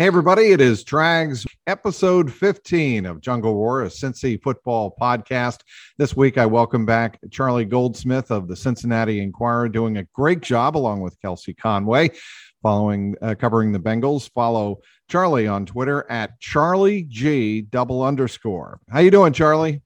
Hey, everybody, it is Trags, episode 15 of Jungle Roar, a Cincy football podcast. This week, I welcome back Charlie Goldsmith of the Cincinnati Enquirer, doing a great job along with Kelsey Conway, following uh, covering the Bengals. Follow Charlie on Twitter at Charlie G double underscore. How you doing, Charlie?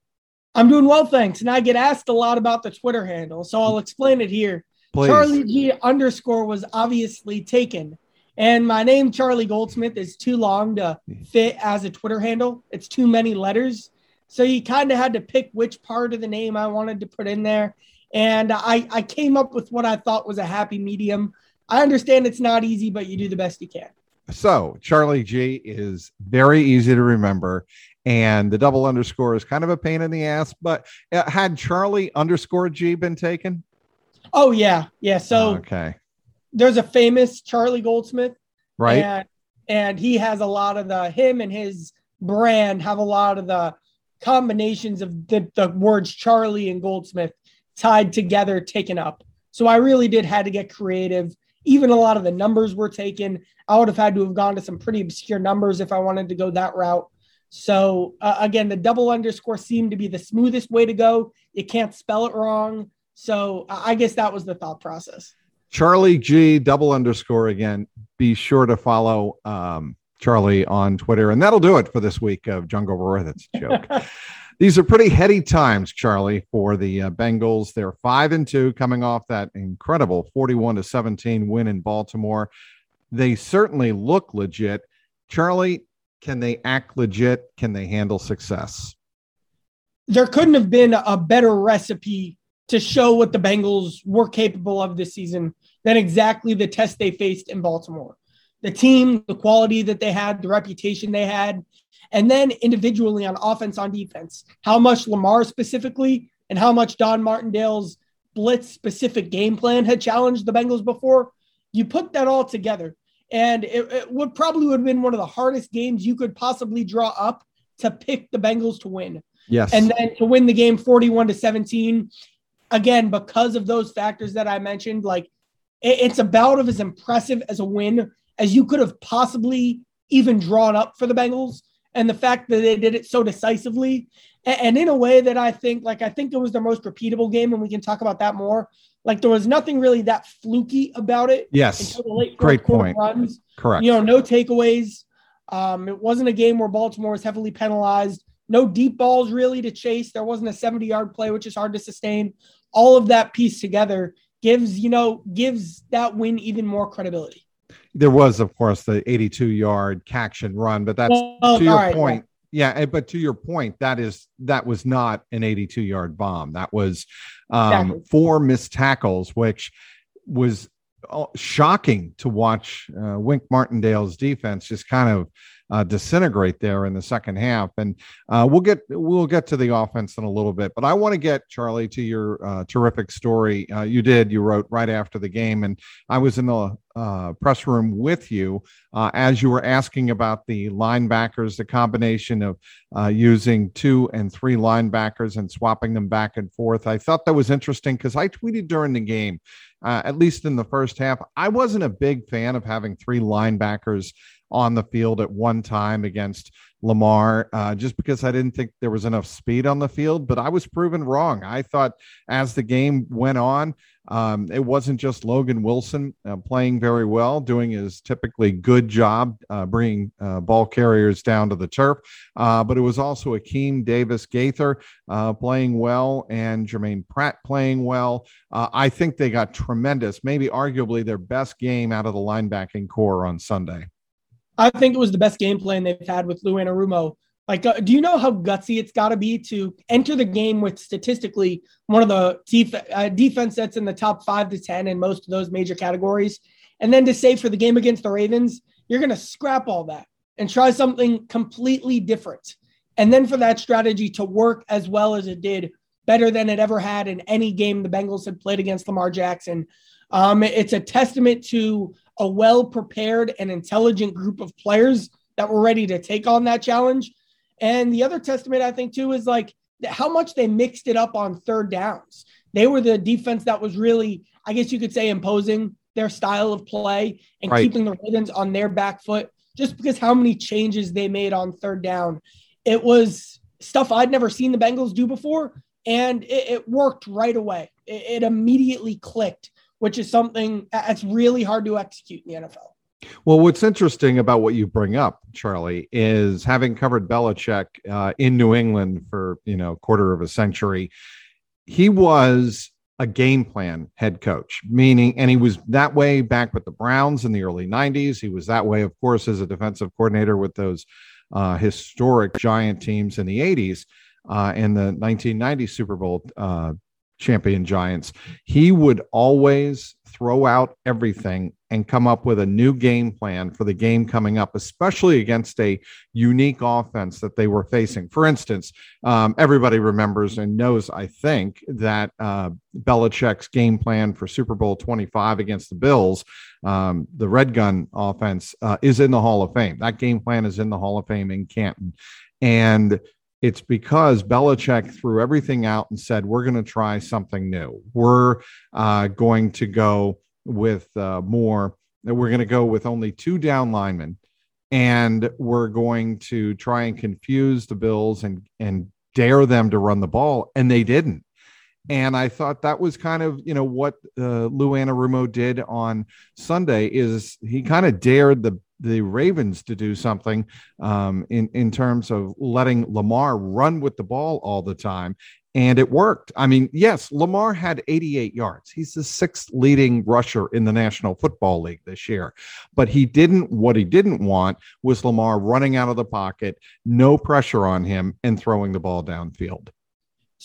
I'm doing well, thanks. And I get asked a lot about the Twitter handle, so I'll explain it here. Please. Charlie G underscore was obviously taken and my name, Charlie Goldsmith, is too long to fit as a Twitter handle. It's too many letters. So you kind of had to pick which part of the name I wanted to put in there. And I, I came up with what I thought was a happy medium. I understand it's not easy, but you do the best you can. So Charlie G is very easy to remember. And the double underscore is kind of a pain in the ass. But uh, had Charlie underscore G been taken? Oh, yeah. Yeah. So, okay there's a famous Charlie Goldsmith, right? And, and he has a lot of the him and his brand have a lot of the combinations of the, the words Charlie and Goldsmith tied together, taken up. So I really did had to get creative. Even a lot of the numbers were taken. I would have had to have gone to some pretty obscure numbers if I wanted to go that route. So uh, again, the double underscore seemed to be the smoothest way to go. You can't spell it wrong. So I guess that was the thought process. Charlie G double underscore again. Be sure to follow um, Charlie on Twitter, and that'll do it for this week of Jungle Roar. That's a joke. These are pretty heady times, Charlie, for the uh, Bengals. They're five and two, coming off that incredible forty-one to seventeen win in Baltimore. They certainly look legit. Charlie, can they act legit? Can they handle success? There couldn't have been a better recipe to show what the Bengals were capable of this season than exactly the test they faced in Baltimore. The team, the quality that they had, the reputation they had, and then individually on offense, on defense, how much Lamar specifically and how much Don Martindale's blitz specific game plan had challenged the Bengals before. You put that all together, and it, it would probably would have been one of the hardest games you could possibly draw up to pick the Bengals to win. Yes. And then to win the game 41 to 17 again, because of those factors that I mentioned, like it, it's about of as impressive as a win as you could have possibly even drawn up for the Bengals. And the fact that they did it so decisively and, and in a way that I think, like, I think it was the most repeatable game, and we can talk about that more. Like, there was nothing really that fluky about it. Yes. Great point. Runs. Correct. You know, no takeaways. Um, it wasn't a game where Baltimore was heavily penalized. No deep balls really to chase. There wasn't a 70 yard play, which is hard to sustain all of that piece together gives you know gives that win even more credibility. There was, of course, the 82 yard and run, but that's well, to your right, point. Yeah, but to your point, that is that was not an 82 yard bomb. That was um, exactly. four missed tackles, which was uh, shocking to watch. Uh, Wink Martindale's defense just kind of uh, disintegrate there in the second half. And uh, we'll get we'll get to the offense in a little bit, but I want to get Charlie to your uh, terrific story. Uh, you did you wrote right after the game, and I was in the uh, press room with you uh, as you were asking about the linebackers, the combination of using two and three linebackers and swapping them back and forth. I thought that was interesting because I tweeted during the game. Uh, at least in the first half. I wasn't a big fan of having three linebackers on the field at one time against Lamar, uh, just because I didn't think there was enough speed on the field. But I was proven wrong. I thought as the game went on, um, it wasn't just Logan Wilson uh, playing very well, doing his typically good job uh, bringing uh, ball carriers down to the turf, uh, but it was also Akeem Davis Gaither uh, playing well and Jermaine Pratt playing well. I think they got tremendous, maybe arguably their best game out of the linebacking corps on Sunday. I think it was the best game plan they've had with Lou Anarumo. Like, uh, do you know how gutsy it's got to be to enter the game with statistically one of the def- uh, defense that's in the top five to 10 in most of those major categories? And then to say for the game against the Ravens, you're going to scrap all that and try something completely different. And then for that strategy to work as well as it did, better than it ever had in any game the Bengals had played against Lamar Jackson. Um, it's a testament to a well prepared and intelligent group of players that were ready to take on that challenge. And the other testament, I think, too, is like how much they mixed it up on third downs. They were the defense that was really, I guess you could say, imposing their style of play and right. keeping the Ravens on their back foot just because how many changes they made on third down. It was stuff I'd never seen the Bengals do before, and it, it worked right away. It, it immediately clicked, which is something that's really hard to execute in the NFL. Well, what's interesting about what you bring up, Charlie, is having covered Belichick uh, in New England for you know quarter of a century, he was a game plan head coach, meaning, and he was that way back with the Browns in the early 90s. He was that way, of course, as a defensive coordinator with those uh, historic giant teams in the 80s uh, and the 1990 Super Bowl uh, champion Giants. He would always throw out everything and come up with a new game plan for the game coming up, especially against a unique offense that they were facing. For instance, um, everybody remembers and knows, I think, that uh, Belichick's game plan for Super Bowl 25 against the Bills, um, the Red Gun offense, uh, is in the Hall of Fame. That game plan is in the Hall of Fame in Canton. And it's because Belichick threw everything out and said, We're going to try something new. We're uh, going to go with uh, more, we're going to go with only two down linemen. And we're going to try and confuse the Bills and, and dare them to run the ball. And they didn't. And I thought that was kind of, you know, what uh, Lou Anarumo did on Sunday is he kind of dared the the Ravens to do something um, in in terms of letting Lamar run with the ball all the time, and it worked. I mean, yes, Lamar had 88 yards. He's the sixth leading rusher in the National Football League this year, but he didn't. What he didn't want was Lamar running out of the pocket, no pressure on him, and throwing the ball downfield.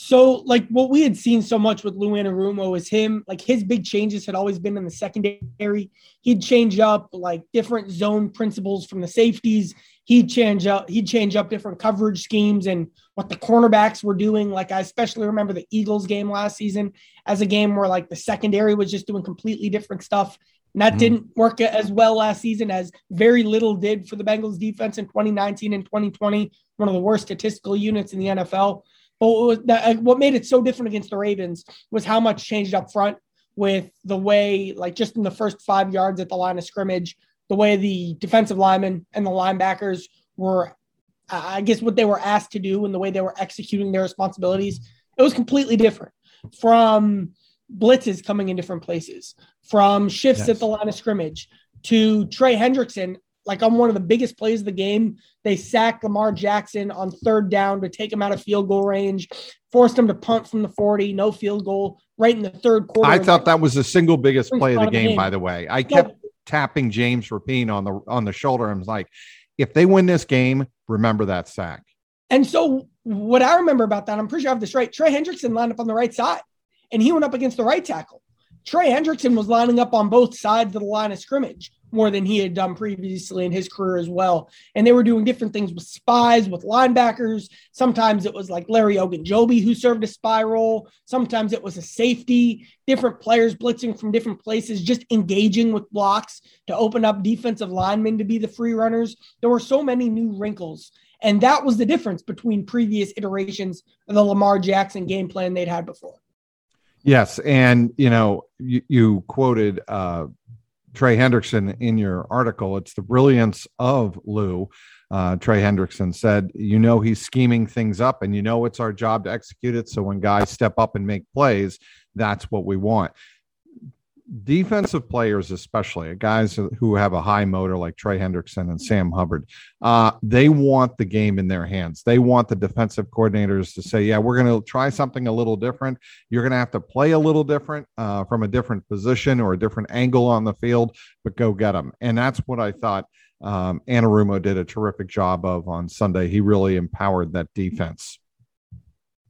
So, like what we had seen so much with Lou Anarumo is him, like his big changes had always been in the secondary. He'd change up like different zone principles from the safeties. He'd change up, he'd change up different coverage schemes and what the cornerbacks were doing. Like I especially remember the Eagles game last season as a game where like the secondary was just doing completely different stuff. And that mm-hmm. didn't work as well last season as very little did for the Bengals defense in 2019 and 2020, one of the worst statistical units in the NFL. But what, that, what made it so different against the Ravens was how much changed up front with the way, like just in the first five yards at the line of scrimmage, the way the defensive linemen and the linebackers were, I guess, what they were asked to do and the way they were executing their responsibilities. It was completely different from blitzes coming in different places, from shifts yes. at the line of scrimmage to Trey Hendrickson like on one of the biggest plays of the game. They sacked Lamar Jackson on third down to take him out of field goal range, forced him to punt from the 40, no field goal, right in the third quarter. I thought that was the single biggest play of the game, by the way. I kept. Tapping James Rapien on the on the shoulder. I was like, if they win this game, remember that sack. And so what I remember about that, I'm pretty sure I have this right. Trey Hendrickson lined up on the right side and he went up against the right tackle. Trey Hendrickson was lining up on both sides of the line of scrimmage more than he had done previously in his career as well. And they were doing different things with spies, with linebackers. Sometimes it was like Larry Ogunjobi who served a spy role. Sometimes it was a safety, different players blitzing from different places, just engaging with blocks to open up defensive linemen to be the free runners. There were so many new wrinkles. And that was the difference between previous iterations of the Lamar Jackson game plan they'd had before. Yes, and you know, you, you quoted uh, Trey Hendrickson in your article. It's the brilliance of Lou. Uh, Trey Hendrickson said, You know, he's scheming things up, and you know, it's our job to execute it. So when guys step up and make plays, that's what we want defensive players, especially guys who have a high motor like Trey Hendrickson and Sam Hubbard, uh, they want the game in their hands. They want the defensive coordinators to say, "Yeah, we're going to try something a little different. You're going to have to play a little different uh, from a different position or a different angle on the field, but go get them." And that's what I thought. Um, Anarumo did a terrific job of on Sunday. He really empowered that defense.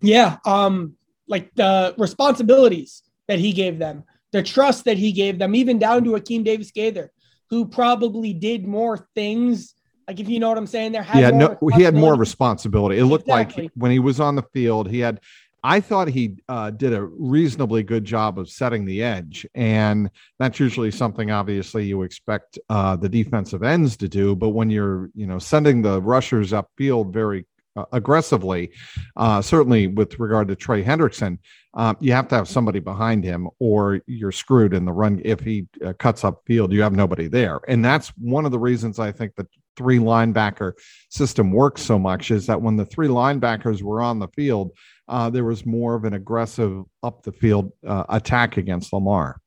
Yeah, um, like the responsibilities that he gave them the trust that he gave them, even down to Akeem Davis Gaither, who probably did more things. Like if you know what I'm saying, there. had Yeah, no, he had more responsibility. It looked exactly. like when he was on the field, he had. I thought he uh, did a reasonably good job of setting the edge, and that's usually something obviously you expect uh, the defensive ends to do. But when you're, you know, sending the rushers upfield very uh, aggressively, uh, certainly with regard to Trey Hendrickson, um, you have to have somebody behind him or you're screwed in the run. If he uh, cuts up field, you have nobody there. And that's one of the reasons I think that three linebacker system works so much is that when the three linebackers were on the field, uh, there was more of an aggressive up the field uh, attack against Lamar.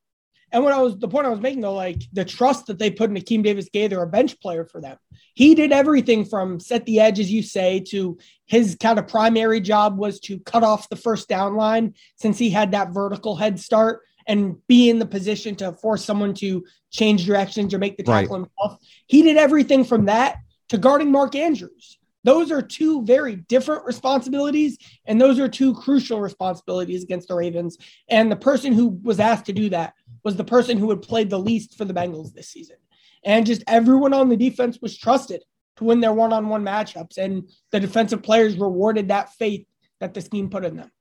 And what I was the point I was making though, like the trust that they put in Akeem Davis Gaither, a bench player for them. He did everything from set the edge, as you say, to his kind of primary job was to cut off the first down line since he had that vertical head start and be in the position to force someone to change directions or make the tackle right. himself. He did everything from that to guarding Mark Andrews. Those are two very different responsibilities, and those are two crucial responsibilities against the Ravens. And the person who was asked to do that was the person who had played the least for the Bengals this season. And just everyone on the defense was trusted to win their one on one matchups. And the defensive players rewarded that faith that the scheme put in them.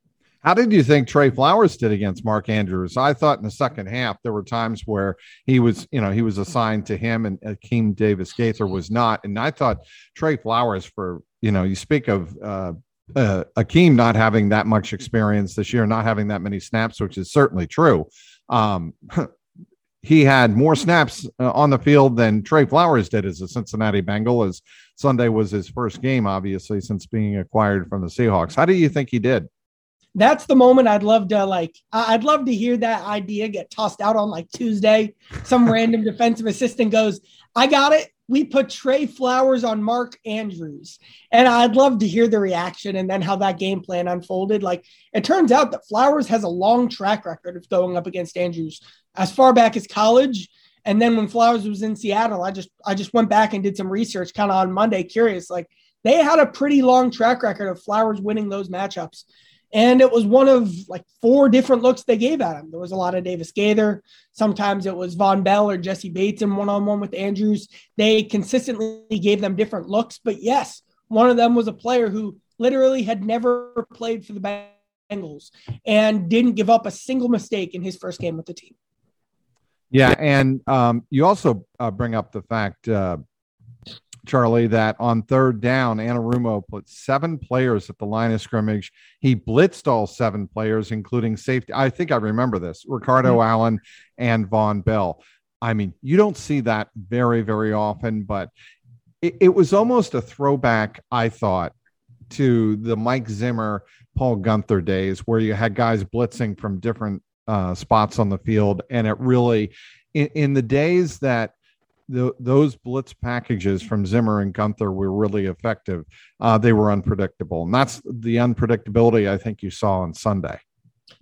How did you think Trey Flowers did against Mark Andrews? I thought in the second half there were times where he was, you know, he was assigned to him and Akeem Davis Gaither was not. And I thought Trey Flowers for, you know, you speak of uh, uh, Akeem not having that much experience this year, not having that many snaps, which is certainly true. Um, he had more snaps uh, on the field than Trey Flowers did as a Cincinnati Bengal, as Sunday was his first game, obviously, since being acquired from the Seahawks. How do you think he did? That's the moment I'd love to like. I'd love to hear that idea get tossed out on like Tuesday. Some random defensive assistant goes, "I got it we put Trey Flowers on Mark Andrews. And I'd love to hear the reaction and then how that game plan unfolded. Like it turns out that Flowers has a long track record of going up against Andrews as far back as college. And then when Flowers was in Seattle, I just I just went back and did some research kind of on Monday, curious. Like they had a pretty long track record of Flowers winning those matchups. And it was one of like four different looks they gave at him. There was a lot of Davis Gaither. Sometimes it was Vonn Bell or Jessie Bates in one on one with Andrews. They consistently gave them different looks. But yes, one of them was a player who literally had never played for the Bengals and didn't give up a single mistake in his first game with the team. Yeah. And um, you also uh, bring up the fact, uh, Charlie, that on third down, Anarumo put seven players at the line of scrimmage. He blitzed all seven players, including safety. I think I remember this Ricardo mm-hmm. Allen and Vonn Bell. I mean, you don't see that very, very often, but it, it was almost a throwback, I thought, to the Mike Zimmer, Paul Guenther days where you had guys blitzing from different uh, spots on the field. And it really, in, in the days that the, those blitz packages from Zimmer and Guenther were really effective. Uh, they were unpredictable, and that's the unpredictability I think you saw on Sunday.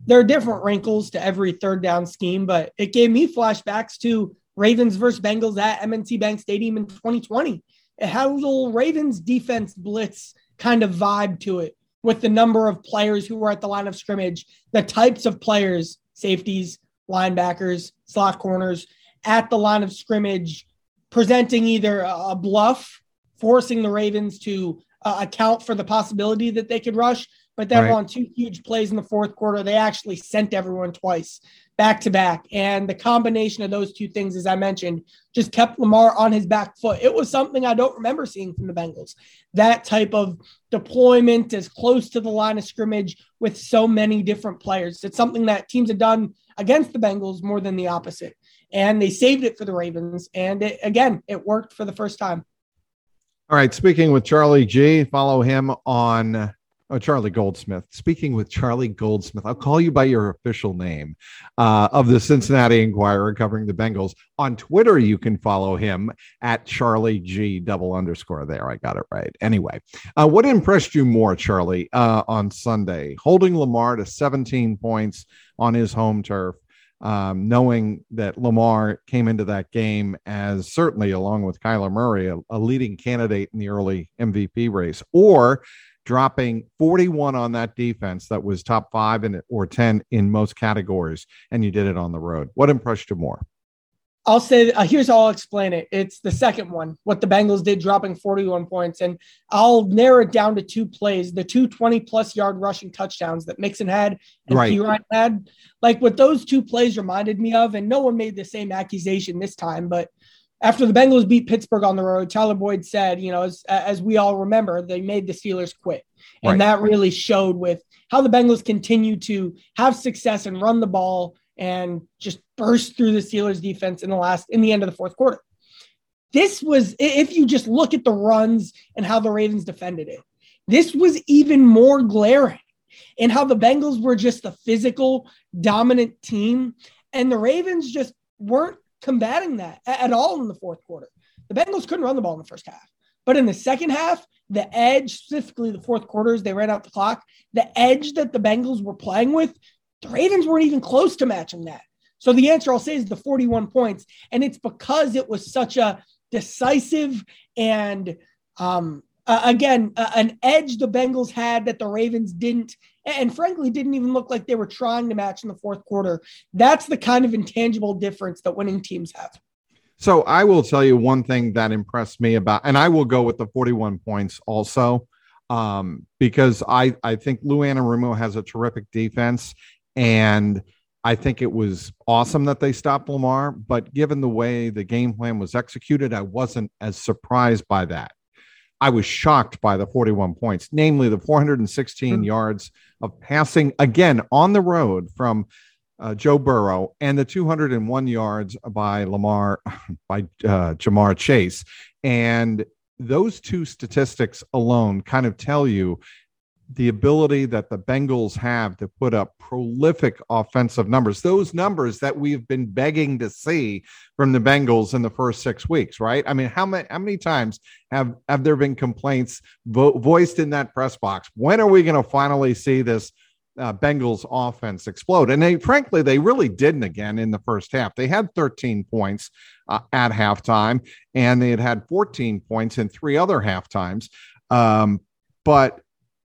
There are different wrinkles to every third down scheme, but it gave me flashbacks to Ravens versus Bengals at M&T Bank Stadium in 2020. It had a little Ravens defense blitz kind of vibe to it with the number of players who were at the line of scrimmage, the types of players, safeties, linebackers, slot corners at the line of scrimmage presenting either a bluff, forcing the Ravens to uh, account for the possibility that they could rush. But then right. on two huge plays in the fourth quarter, they actually sent everyone twice back to back. And the combination of those two things, as I mentioned, just kept Lamar on his back foot. It was something I don't remember seeing from the Bengals. That type of deployment as close to the line of scrimmage with so many different players. It's something that teams have done against the Bengals more than the opposite and they saved it for the Ravens. And it, again, it worked for the first time. All right. Speaking with Charlie G, follow him on oh, Charlie Goldsmith. Speaking with Charlie Goldsmith, I'll call you by your official name uh, of the Cincinnati Enquirer covering the Bengals. On Twitter, you can follow him at Charlie G double underscore there. I got it right. Anyway, uh, what impressed you more, Charlie, uh, on Sunday? Holding Lamar to 17 points on his home turf um, knowing that Lamar came into that game as certainly, along with Kyler Murray, a, a, leading candidate in the early MVP race, or dropping 41 on that defense that was top five in, or 10 in most categories, and you did it on the road. What impressed you more? I'll say uh, here's how I'll explain it. It's the second one, what the Bengals did, dropping 41 points, and I'll narrow it down to two plays: the two 20 plus yard rushing touchdowns that Mixon had and right. Had. Like what those two plays reminded me of, and no one made the same accusation this time, but after the Bengals beat Pittsburgh on the road, Tyler Boyd said, you know, as, as we all remember, they made the Steelers quit. And right. that really showed with how the Bengals continue to have success and run the ball and just burst through the Steelers defense in the last in the end of the fourth quarter. this was, if you just look at the runs and how the Ravens defended it, this was even more glaring in how the Bengals were just the physical, dominant team. And the Ravens just weren't combating that at all in the fourth quarter. The Bengals couldn't run the ball in the first half. But in the second half, the edge, specifically the fourth quarters, they ran out the clock. The edge that the Bengals were playing with, the Ravens weren't even close to matching that. So the answer I'll say is the 41 points. And it's because it was such a decisive and, um, uh, again, uh, an edge the Bengals had that the Ravens didn't, and frankly, didn't even look like they were trying to match in the fourth quarter. That's the kind of intangible difference that winning teams have. So I will tell you one thing that impressed me about, and I will go with the 41 points also, um, because I I think Lou Anarumo has a terrific defense, and I think it was awesome that they stopped Lamar. But given the way the game plan was executed, I wasn't as surprised by that. I was shocked by the 41 points, namely the 416 mm-hmm. yards of passing again on the road from uh, Joe Burrow and the 201 yards by Lamar by uh, Ja'Marr Chase, and those two statistics alone kind of tell you the ability that the Bengals have to put up prolific offensive numbers, those numbers that we've been begging to see from the Bengals in the first six weeks, right? I mean, how many how many times have have there been complaints vo- voiced in that press box? When are we going to finally see this uh, Bengals offense explode. And they, frankly, they really didn't again in the first half. They had 13 points uh, at halftime, and they had had 14 points in three other half times. Um, but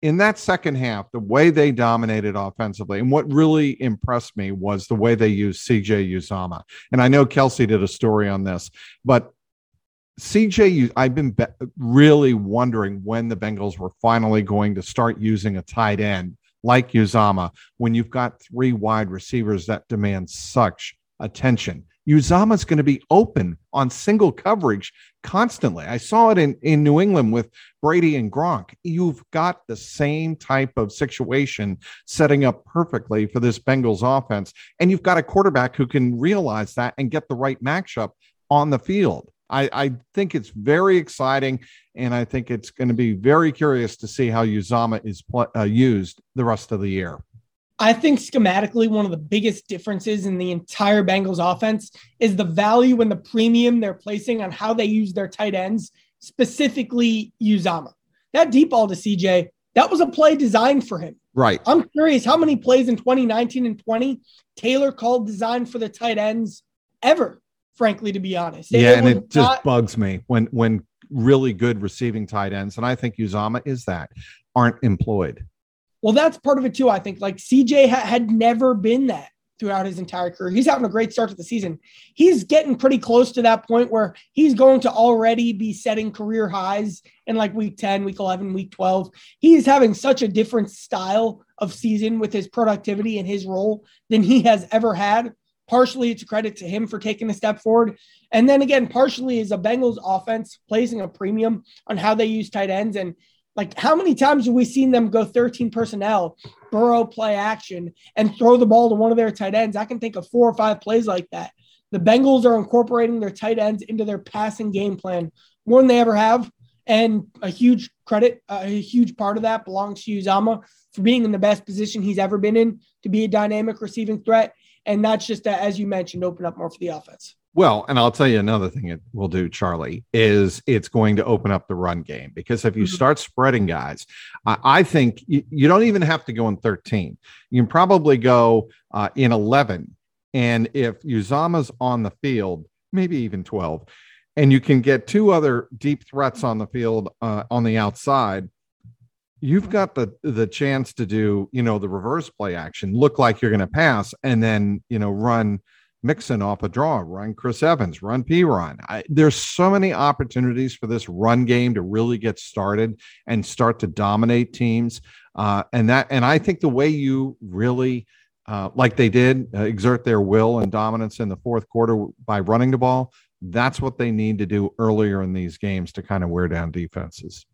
in that second half, the way they dominated offensively, and what really impressed me was the way they used CJ Uzomah. And I know Kelsey did a story on this, but CJ, I've been be- really wondering when the Bengals were finally going to start using a tight end like Uzama when you've got three wide receivers that demand such attention. Uzomah's going to be open on single coverage constantly. I saw it in, in New England with Brady and Gronk. You've got the same type of situation setting up perfectly for this Bengals offense. And you've got a quarterback who can realize that and get the right matchup on the field. I, I think it's very exciting, and I think it's going to be very curious to see how Uzomah is pl- uh, used the rest of the year. I think schematically, one of the biggest differences in the entire Bengals offense is the value and the premium they're placing on how they use their tight ends, specifically Uzomah. That deep ball to CJ, that was a play designed for him. Right. I'm curious how many plays in 2019 and 20 Taylor called designed for the tight ends ever frankly, to be honest. Yeah, it and it just not... bugs me when when really good receiving tight ends, and I think Uzomah is that, aren't employed. Well, that's part of it too. I think like CJ ha- had never been that throughout his entire career. He's having a great start to the season. He's getting pretty close to that point where he's going to already be setting career highs in like week 10, week 11, week 12. He's having such a different style of season with his productivity and his role than he has ever had Partially, it's a credit to him for taking a step forward. And then again, partially is a Bengals offense placing a premium on how they use tight ends. And like, how many times have we seen them go 13 personnel, Burrow play action, and throw the ball to one of their tight ends? I can think of four or five plays like that. The Bengals are incorporating their tight ends into their passing game plan more than they ever have. And a huge credit, uh, a huge part of that belongs to Uzomah for being in the best position he's ever been in to be a dynamic receiving threat and not just to, as you mentioned, open up more for the offense. Well, and I'll tell you another thing it will do, Charlie, is it's going to open up the run game because if you mm-hmm. start spreading guys, I, I think you, you, don't even have to go in 13. You can probably go uh, in 11. And if Uzomah's on the field, maybe even 12, and you can get two other deep threats on the field uh, on the outside, you've got the the chance to do you know the reverse play action look like you're going to pass and then you know run Mixon off a draw, run Chris Evans, run Perine. there's so many opportunities for this run game to really get started and start to dominate teams. Uh, and that, and I think the way you really, uh, like they did, uh, exert their will and dominance in the fourth quarter by running the ball. That's what they need to do earlier in these games to kind of wear down defenses.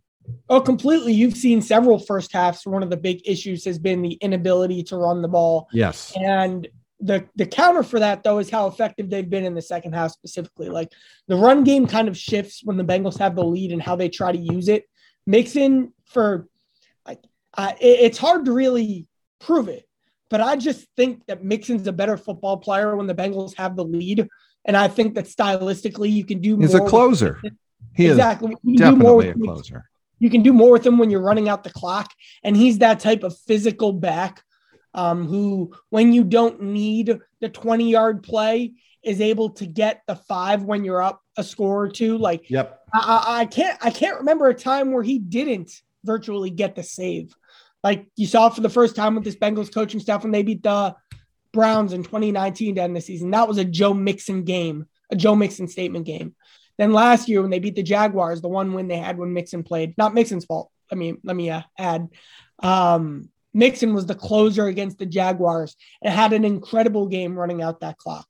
Oh, completely. You've seen several first halves. One of the big issues has been the inability to run the ball. Yes. And the the counter for that though is how effective they've been in the second half specifically. Like the run game kind of shifts when the Bengals have the lead and how they try to use it. Mixon for like uh, it, it's hard to really prove it, but I just think that Mixon's a better football player when the Bengals have the lead, and I think that stylistically you can do. More. He's a closer. He exactly. is definitely a closer. You can do more with him when you're running out the clock, and he's that type of physical back um, who, when you don't need the 20 yard play, is able to get the five when you're up a score or two. Like, yep, I, I can't, I can't remember a time where he didn't virtually get the save. Like you saw for the first time with this Bengals coaching staff when they beat the Browns in 2019 to end the season. That was a Joe Mixon game, a Joe Mixon statement game. Then last year when they beat the Jaguars, the one win they had when Mixon played, not Mixon's fault. I mean, let me uh, add. Um, Mixon was the closer against the Jaguars and had an incredible game running out that clock.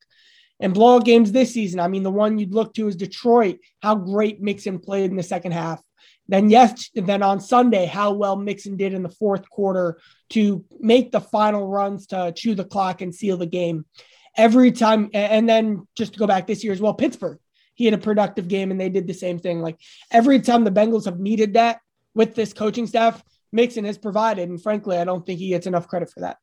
And blowout games this season, I mean, the one you'd look to is Detroit, how great Mixon played in the second half. Then yes, then on Sunday, how well Mixon did in the fourth quarter to make the final runs to chew the clock and seal the game. Every time, and then just to go back this year as well, Pittsburgh, he had a productive game and they did the same thing. Like every time the Bengals have needed that with this coaching staff, Mixon has provided. And frankly, I don't think he gets enough credit for that.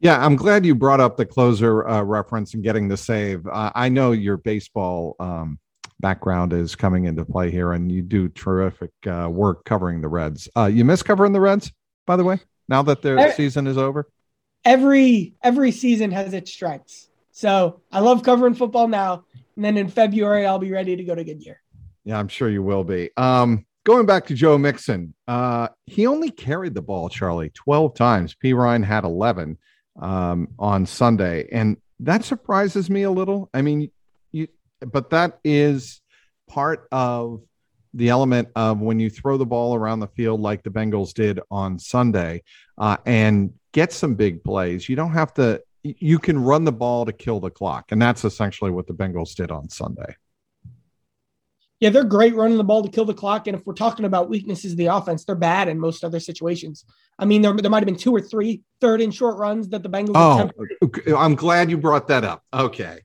Yeah, I'm glad you brought up the closer uh, reference and getting the save. Uh, I know your baseball um, background is coming into play here, and you do terrific uh, work covering the Reds. Uh, you miss covering the Reds, by the way. Now that their every, season is over, every every season has its strengths. So I love covering football now, and then in February I'll be ready to go to Goodyear. Yeah, I'm sure you will be. Um, going back to Joe Mixon, uh, he only carried the ball, Charlie, 12 times. Perine had 11 um, on Sunday. And that surprises me a little. I mean, you, but that is part of the element of when you throw the ball around the field like the Bengals did on Sunday uh, and get some big plays. You don't have to, you can run the ball to kill the clock. And that's essentially what the Bengals did on Sunday yeah, they're great running the ball to kill the clock. And if we're talking about weaknesses of the offense, they're bad in most other situations. I mean, there, there might have been two or three third and short runs that the Bengals. Oh, I'm glad you brought that up. Okay.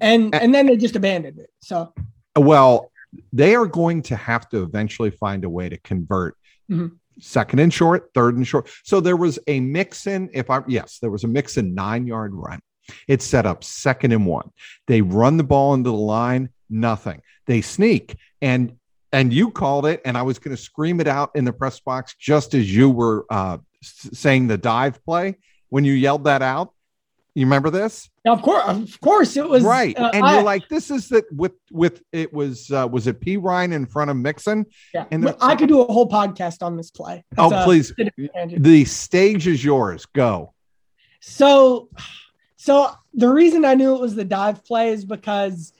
And and then they just abandoned it. So. Well, they are going to have to eventually find a way to convert mm-hmm. second and short, third and short. So there was a Mixon. If I yes, there was a Mixon nine yard run. It set up second and one. They run the ball into the line nothing. They sneak and and you called it, and I was going to scream it out in the press box just as you were uh, saying the dive play when you yelled that out. You remember this? of course, of course, it was right. Uh, and I, you're like, "This is that with with it was uh, was it Perine in front of Mixon?" Yeah, and I could do a whole podcast on this play. That's oh, please, the stage is yours. Go. So, so the reason I knew it was the dive play is because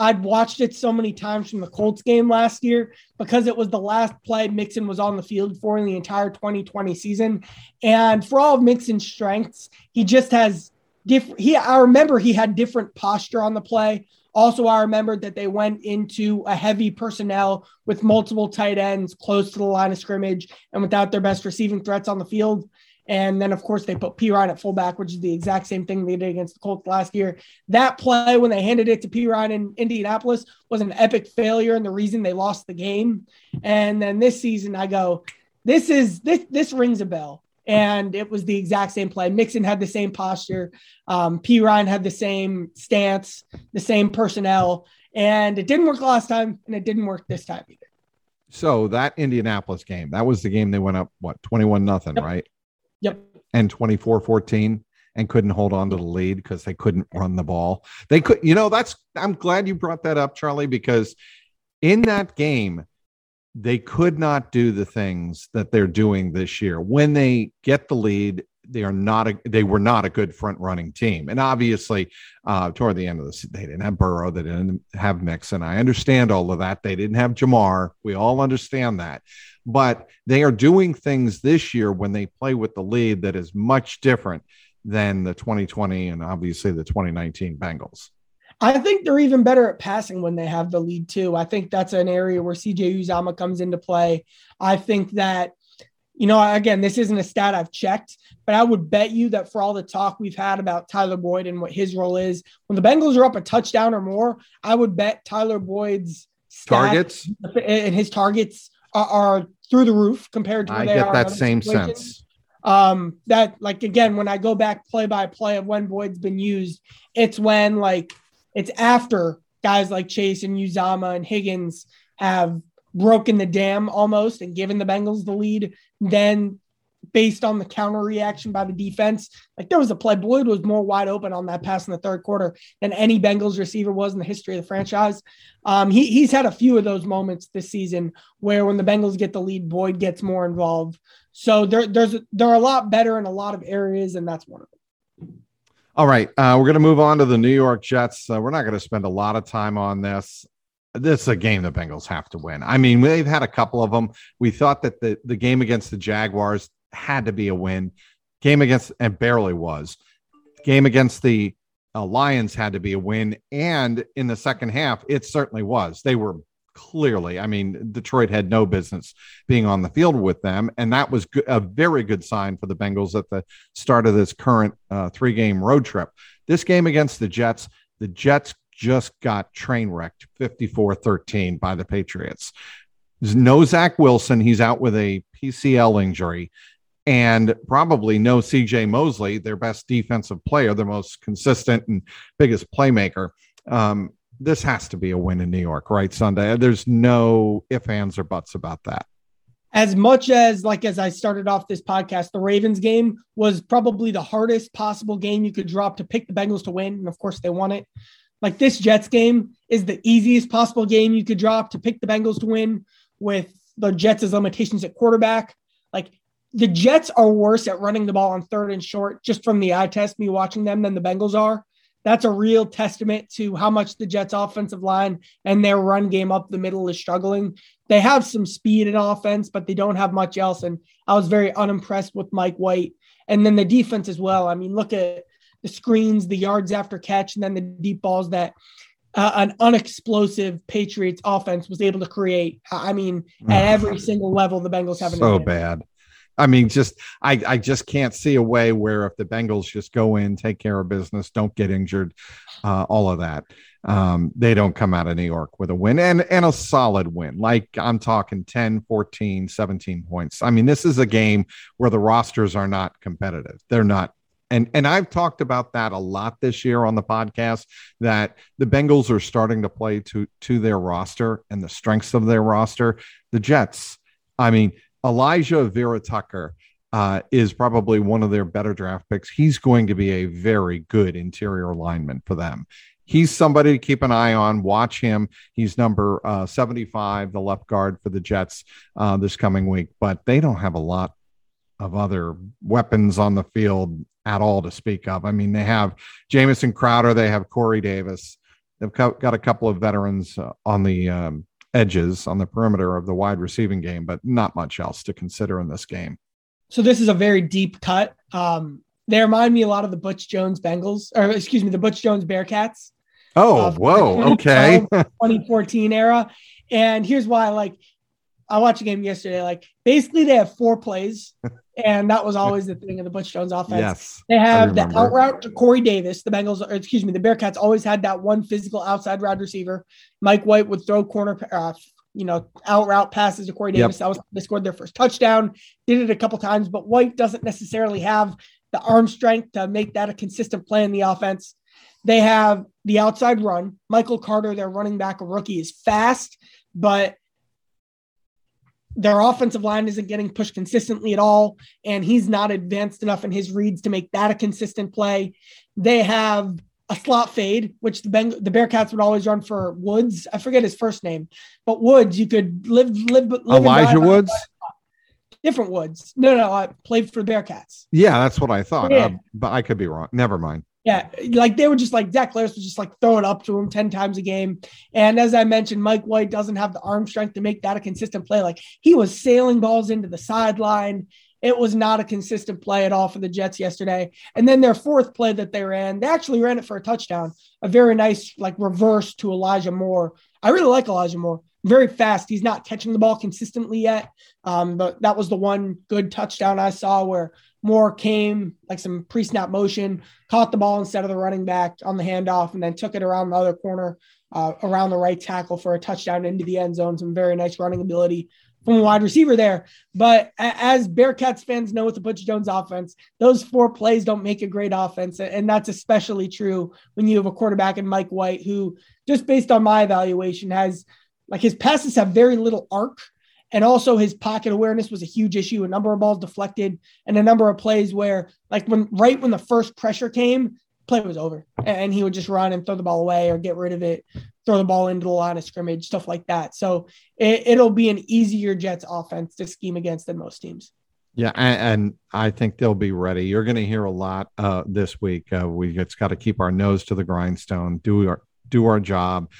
I'd watched it so many times from the Colts game last year because it was the last play Mixon was on the field for in the entire 2020 season. And for all of Mixon's strengths, he just has different. He, I remember he had different posture on the play. Also, I remembered that they went into a heavy personnel with multiple tight ends close to the line of scrimmage and without their best receiving threats on the field. And then, of course, they put Perine at fullback, which is the exact same thing they did against the Colts last year. That play, when they handed it to Perine in Indianapolis, was an epic failure and the reason they lost the game. And then this season, I go, this is this this rings a bell. And it was the exact same play. Mixon had the same posture. Um, Perine had the same stance, the same personnel. And it didn't work last time, and it didn't work this time either. So that Indianapolis game, that was the game they went up, what, 21 nothing, yep. right? Yep. And 24 14 and couldn't hold on to the lead because they couldn't run the ball. They could, you know, that's, I'm glad you brought that up, Charlie, because in that game, they could not do the things that they're doing this year. When they get the lead, they are not a they were not a good front running team. And obviously, uh, toward the end of this, they didn't have Burrow, they didn't have Mixon. I understand all of that. They didn't have Ja'Marr. We all understand that but they are doing things this year when they play with the lead that is much different than the 2020 and obviously the 2019 Bengals. I think they're even better at passing when they have the lead too. I think that's an area where CJ Uzomah comes into play. I think that you know, again, this isn't a stat I've checked, but I would bet you that for all the talk we've had about Tyler Boyd and what his role is, when the Bengals are up a touchdown or more, I would bet Tyler Boyd's targets and his targets are, are through the roof compared to. I get that same sense. Um, that like again, when I go back play by play of when Boyd's been used, it's when like it's after guys like Chase and Uzomah and Higgins have broken the dam almost and given the Bengals the lead. Then, based on the counter reaction by the defense, like there was a play, Boyd was more wide open on that pass in the third quarter than any Bengals receiver was in the history of the franchise. Um, he, he's had a few of those moments this season where when the Bengals get the lead, Boyd gets more involved. So there, there's they're a lot better in a lot of areas, and that's one of them. All right, uh, we're going to move on to the New York Jets. Uh, we're not going to spend a lot of time on this this is a game the Bengals have to win. I mean, they've had a couple of them. We thought that the, the game against the Jaguars had to be a win. Game against, and barely was. Game against the uh, Lions had to be a win. And in the second half, it certainly was. They were clearly, I mean, Detroit had no business being on the field with them. And that was a very good sign for the Bengals at the start of this current uh, three game road trip. This game against the Jets, the Jets just got train wrecked 54 13 by the Patriots. There's no Zach Wilson. He's out with a PCL injury. And probably no CJ Mosley, their best defensive player, the most consistent and biggest playmaker. Um, this has to be a win in New York, right? Sunday. There's no ifs, ands, or buts about that as much as like as I started off this podcast, the Ravens game was probably the hardest possible game you could drop to pick the Bengals to win, and of course they won it. Like this Jets game is the easiest possible game you could drop to pick the Bengals to win with the Jets' limitations at quarterback. Like the Jets are worse at running the ball on third and short just from the eye test, me watching them, than the Bengals are. That's a real testament to how much the Jets' offensive line and their run game up the middle is struggling. They have some speed in offense, but they don't have much else. And I was very unimpressed with Mike White. And then the defense as well. I mean, look at the screens, the yards after catch, and then the deep balls that uh, an unexplosive Patriots offense was able to create. I mean, at every single level, the Bengals have so bad. I mean, just I, I just can't see a way where if the Bengals just go in, take care of business, don't get injured, uh, all of that, um, they don't come out of New York with a win and, and a solid win. Like I'm talking 10, 14, 17 points. I mean, this is a game where the rosters are not competitive. They're not and and I've talked about that a lot this year on the podcast that the Bengals are starting to play to to their roster and the strengths of their roster. The Jets, I mean, Alijah Vera-Tucker uh, is probably one of their better draft picks. He's going to be a very good interior lineman for them. He's somebody to keep an eye on. Watch him. He's number uh, 75, the left guard for the Jets uh, this coming week, but they don't have a lot of other weapons on the field at all to speak of. I mean, they have Jamison Crowder, they have Corey Davis, they've got a couple of veterans uh, on the um, edges on the perimeter of the wide receiving game, but not much else to consider in this game. So this is a very deep cut. Um, they remind me a lot of the Butch Jones Bengals, or excuse me, the Butch Jones Bearcats. Oh, whoa, okay. 2014 era. And here's why like I watched a game yesterday. Like basically, they have four plays, and that was always the thing in the Butch Jones offense. Yes, they have the out route to Corey Davis. The Bengals, or excuse me, the Bearcats always had that one physical outside wide receiver. Mike White would throw corner, uh, you know, out route passes to Corey Davis. Yep. That was they scored their first touchdown. Did it a couple times, but White doesn't necessarily have the arm strength to make that a consistent play in the offense. They have the outside run. Michael Carter, their running back, a rookie, is fast, but their offensive line isn't getting pushed consistently at all, and he's not advanced enough in his reads to make that a consistent play. They have a slot fade, which the Beng- the Bearcats would always run for Woods. I forget his first name, but Woods, you could live live. live Elijah Woods. Different Woods. No, no, I played for the Bearcats. Yeah, that's what I thought. Yeah. Uh, but I could be wrong. Never mind. Yeah, like they were just like Zach Collaros was just like throw it up to him 10 times a game. And as I mentioned, Mike White doesn't have the arm strength to make that a consistent play. Like he was sailing balls into the sideline. It was not a consistent play at all for the Jets yesterday. And then their fourth play that they ran, they actually ran it for a touchdown, a very nice like reverse to Elijah Moore. I really like Elijah Moore. very fast. He's not catching the ball consistently yet. Um, but that was the one good touchdown I saw where Moore came like some pre snap motion, caught the ball instead of the running back on the handoff, and then took it around the other corner, uh, around the right tackle for a touchdown into the end zone. Some very nice running ability from a wide receiver there. But as Bearcats fans know with the Butch Jones offense, those four plays don't make a great offense. And that's especially true when you have a quarterback in Mike White, who, just based on my evaluation, has like his passes have very little arc. And also his pocket awareness was a huge issue. A number of balls deflected and a number of plays where, like when right when the first pressure came, play was over and he would just run and throw the ball away or get rid of it throw the ball into the line of scrimmage, stuff like that. So it, will be an easier Jets offense to scheme against than most teams. Yeah, and, and I think they'll be ready. You're going to hear a lot uh, this week. Uh, we just got to keep our nose to the grindstone, do our do our job,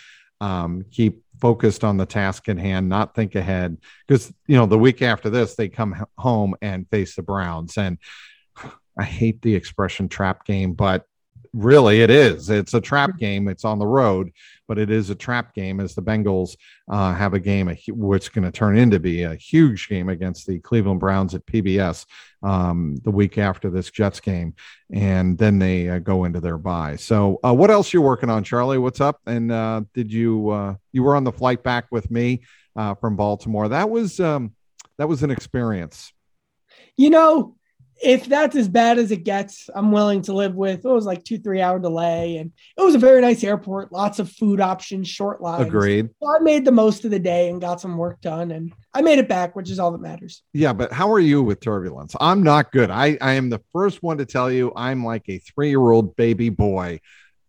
um, keep focused on the task at hand, not think ahead. Because you know the week after this, they come home and face the Browns, and I hate the expression trap game, but really it is. It's a trap game. It's on the road, but it is a trap game as the Bengals uh, have a game which is going to turn into be a huge game against the Cleveland Browns at PBS um, the week after this Jets game, and then they uh, go into their bye. So, uh, what else you working on, Charlie? What's up? And uh, did you uh, you were on the flight back with me uh, from Baltimore? That was um, that was an experience. You know, if that's as bad as it gets, I'm willing to live with. It was like two, three hour delay, and it was a very nice airport, lots of food options, short lines. Agreed. So I made the most of the day and got some work done, and I made it back, which is all that matters. Yeah, but how are you with turbulence? I'm not good. I, I am the first one to tell you I'm like a three year old baby boy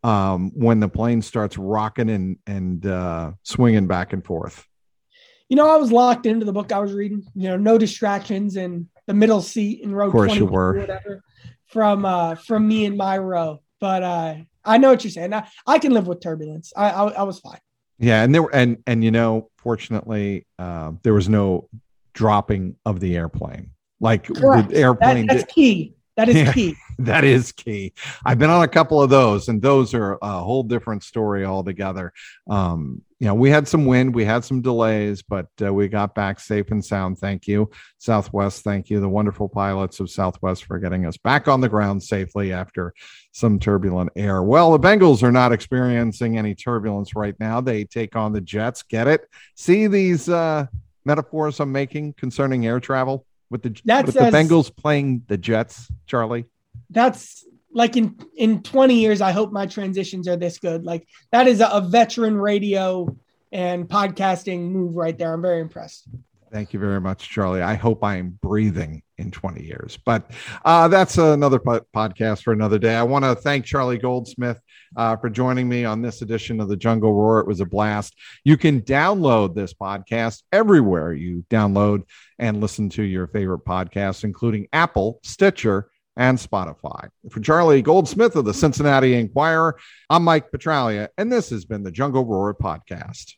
um, when the plane starts rocking and and uh, swinging back and forth. You know, I was locked into the book I was reading. You know, no distractions and the middle seat in row. Of course, you were. Whatever, from uh, from me and my row, but uh, I know what you're saying. I, I can live with turbulence. I, I, I was fine. Yeah, and there were, and and you know, fortunately, uh, there was no dropping of the airplane. Like Correct. the airplane. That, that's did, key. That is yeah, key. That is key. I've been on a couple of those, and those are a whole different story altogether. Um, you know, we had some wind, we had some delays, but uh, we got back safe and sound. Thank you, Southwest. Thank you, the wonderful pilots of Southwest, for getting us back on the ground safely after some turbulent air. Well, the Bengals are not experiencing any turbulence right now. They take on the Jets. Get it? See these uh, metaphors I'm making concerning air travel? With the that's with the as, Bengals playing the Jets, Charlie? That's like in in 20 years I hope my transitions are this good. Like that is a, a veteran radio and podcasting move right there. I'm very impressed. Thank you very much, Charlie. I hope I'm breathing in 20 years, but uh, that's another po- podcast for another day. I want to thank Charlie Goldsmith uh, for joining me on this edition of the Jungle Roar. It was a blast. You can download this podcast everywhere you download and listen to your favorite podcasts, including Apple, Stitcher, and Spotify. For Charlie Goldsmith of the Cincinnati Enquirer, I'm Mike Petraglia, and this has been the Jungle Roar podcast.